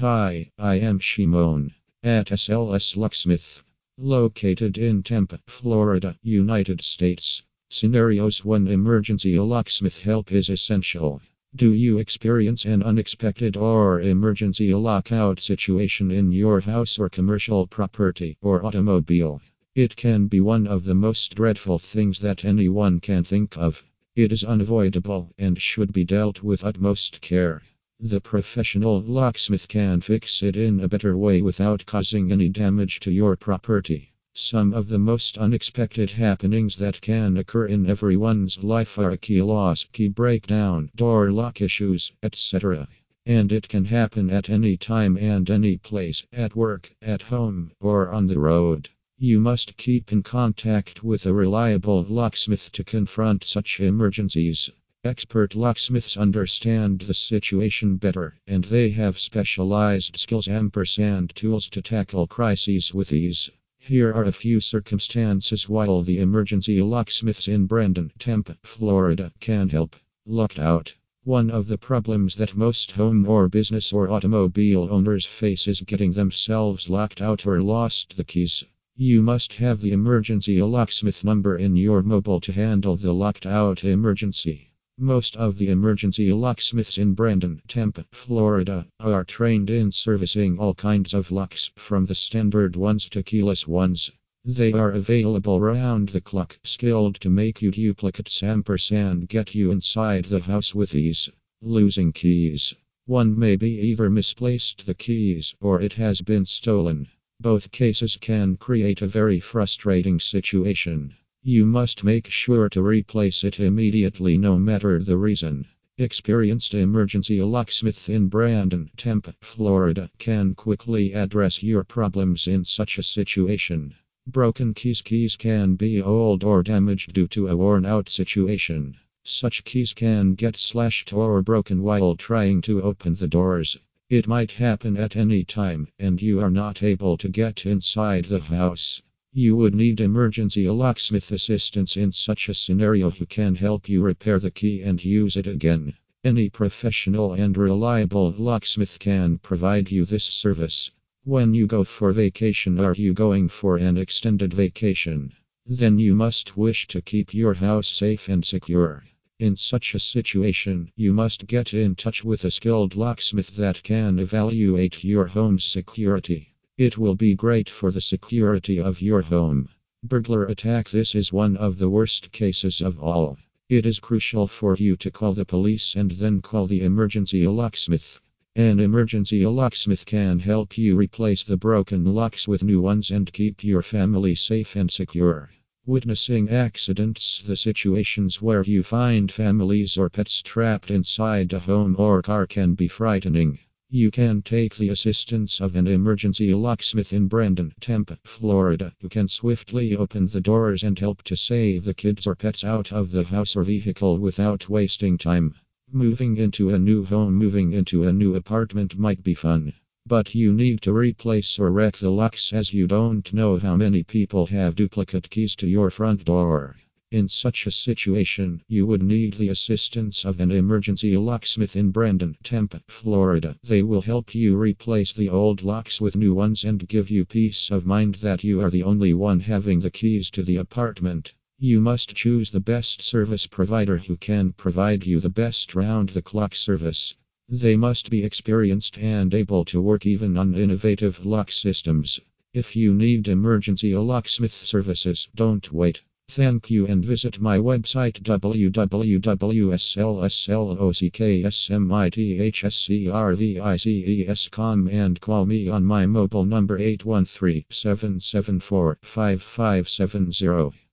Hi, I am Shimon at SLS Locksmith, located in Tampa, Florida, United States. Scenarios 1 Emergency locksmith help is essential. Do you experience an unexpected or emergency lockout situation in your house or commercial property or automobile? It can be one of the most dreadful things that anyone can think of. It is unavoidable and should be dealt with utmost care. The professional locksmith can fix it in a better way without causing any damage to your property. Some of the most unexpected happenings that can occur in everyone's life are a key loss, key breakdown, door lock issues, etc. And it can happen at any time and any place, at work, at home, or on the road. You must keep in contact with a reliable locksmith to confront such emergencies. Expert locksmiths understand the situation better, and they have specialized skills ampersand tools to tackle crises with ease. Here are a few circumstances while the emergency locksmiths in Brandon, Tampa, Florida can help. Locked out. One of the problems that most home or business or automobile owners face is getting themselves locked out or lost the keys. You must have the emergency locksmith number in your mobile to handle the locked out emergency. Most of the emergency locksmiths in Brandon, Tampa, Florida are trained in servicing all kinds of locks, from the standard ones to keyless ones. They are available round the clock, skilled to make you duplicates ampersand get you inside the house with ease. Losing keys. One may be either misplaced the keys or it has been stolen. Both cases can create a very frustrating situation. You must make sure to replace it immediately, no matter the reason. Experienced emergency locksmith in Brandon, Tampa, Florida can quickly address your problems in such a situation. Broken keys keys can be old or damaged due to a worn out situation. Such keys can get slashed or broken while trying to open the doors. It might happen at any time, and you are not able to get inside the house. You would need emergency locksmith assistance in such a scenario who can help you repair the key and use it again. Any professional and reliable locksmith can provide you this service. When you go for vacation, are you going for an extended vacation? Then you must wish to keep your house safe and secure. In such a situation, you must get in touch with a skilled locksmith that can evaluate your home's security. It will be great for the security of your home. Burglar attack This is one of the worst cases of all. It is crucial for you to call the police and then call the emergency locksmith. An emergency locksmith can help you replace the broken locks with new ones and keep your family safe and secure. Witnessing accidents, the situations where you find families or pets trapped inside a home or car can be frightening. You can take the assistance of an emergency locksmith in Brandon, Tampa, Florida, who can swiftly open the doors and help to save the kids or pets out of the house or vehicle without wasting time. Moving into a new home, moving into a new apartment might be fun. But you need to replace or wreck the locks as you don't know how many people have duplicate keys to your front door. In such a situation, you would need the assistance of an emergency locksmith in Brandon, Tampa, Florida. They will help you replace the old locks with new ones and give you peace of mind that you are the only one having the keys to the apartment. You must choose the best service provider who can provide you the best round the clock service. They must be experienced and able to work even on innovative lock systems. If you need emergency locksmith services, don't wait. Thank you and visit my website www.slslocksmithservices.com and call me on my mobile number 813 774 5570.